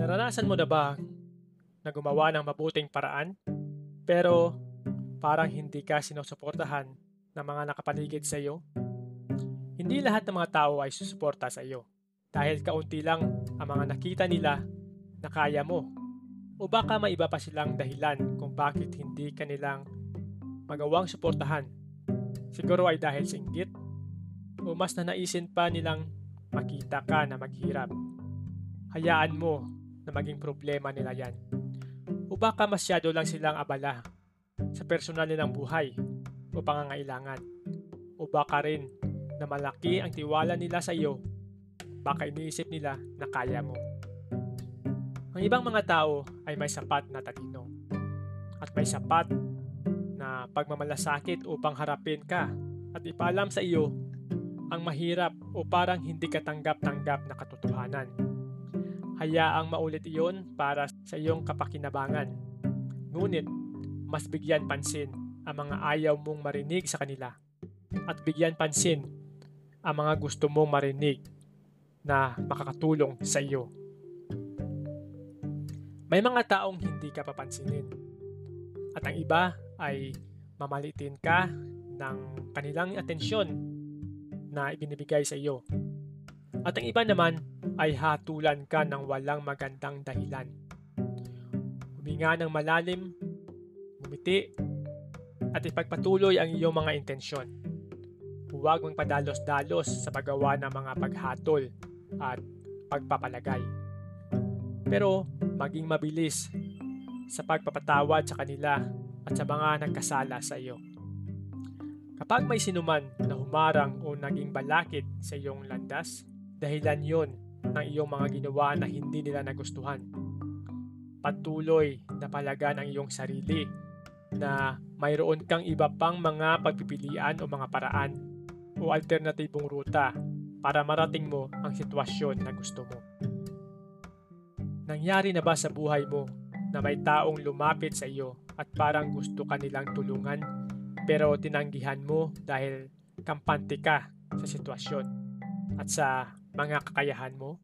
Naranasan mo na ba na gumawa ng mabuting paraan pero parang hindi ka sinusuportahan ng mga nakapaligid sa iyo? Hindi lahat ng mga tao ay susuporta sa iyo dahil kaunti lang ang mga nakita nila na kaya mo o baka may iba pa silang dahilan kung bakit hindi ka nilang magawang suportahan. Siguro ay dahil sa inggit o mas na naisin pa nilang makita ka na maghirap. Hayaan mo na maging problema nila yan. O baka masyado lang silang abala sa personal nilang buhay o pangangailangan. O baka rin na malaki ang tiwala nila sa iyo, baka iniisip nila na kaya mo. Ang ibang mga tao ay may sapat na talino at may sapat na pagmamalasakit upang harapin ka at ipaalam sa iyo ang mahirap o parang hindi katanggap-tanggap na katotohanan. Hayaang maulit iyon para sa iyong kapakinabangan. Ngunit, mas bigyan pansin ang mga ayaw mong marinig sa kanila at bigyan pansin ang mga gusto mong marinig na makakatulong sa iyo. May mga taong hindi ka papansinin at ang iba ay mamalitin ka ng kanilang atensyon na ibinibigay sa iyo. At ang iba naman ay hatulan ka ng walang magandang dahilan. Huminga ng malalim, bumiti, at ipagpatuloy ang iyong mga intensyon. Huwag mong padalos-dalos sa paggawa ng mga paghatol at pagpapalagay. Pero maging mabilis sa pagpapatawad sa kanila at sa mga nagkasala sa iyo. Kapag may sinuman na humarang o naging balakid sa iyong landas, dahilan yon ng iyong mga ginawa na hindi nila nagustuhan. Patuloy na palagan ang iyong sarili na mayroon kang iba pang mga pagpipilian o mga paraan o alternatibong ruta para marating mo ang sitwasyon na gusto mo. Nangyari na ba sa buhay mo na may taong lumapit sa iyo at parang gusto ka nilang tulungan pero tinanggihan mo dahil kampante ka sa sitwasyon at sa mga kakayahan mo?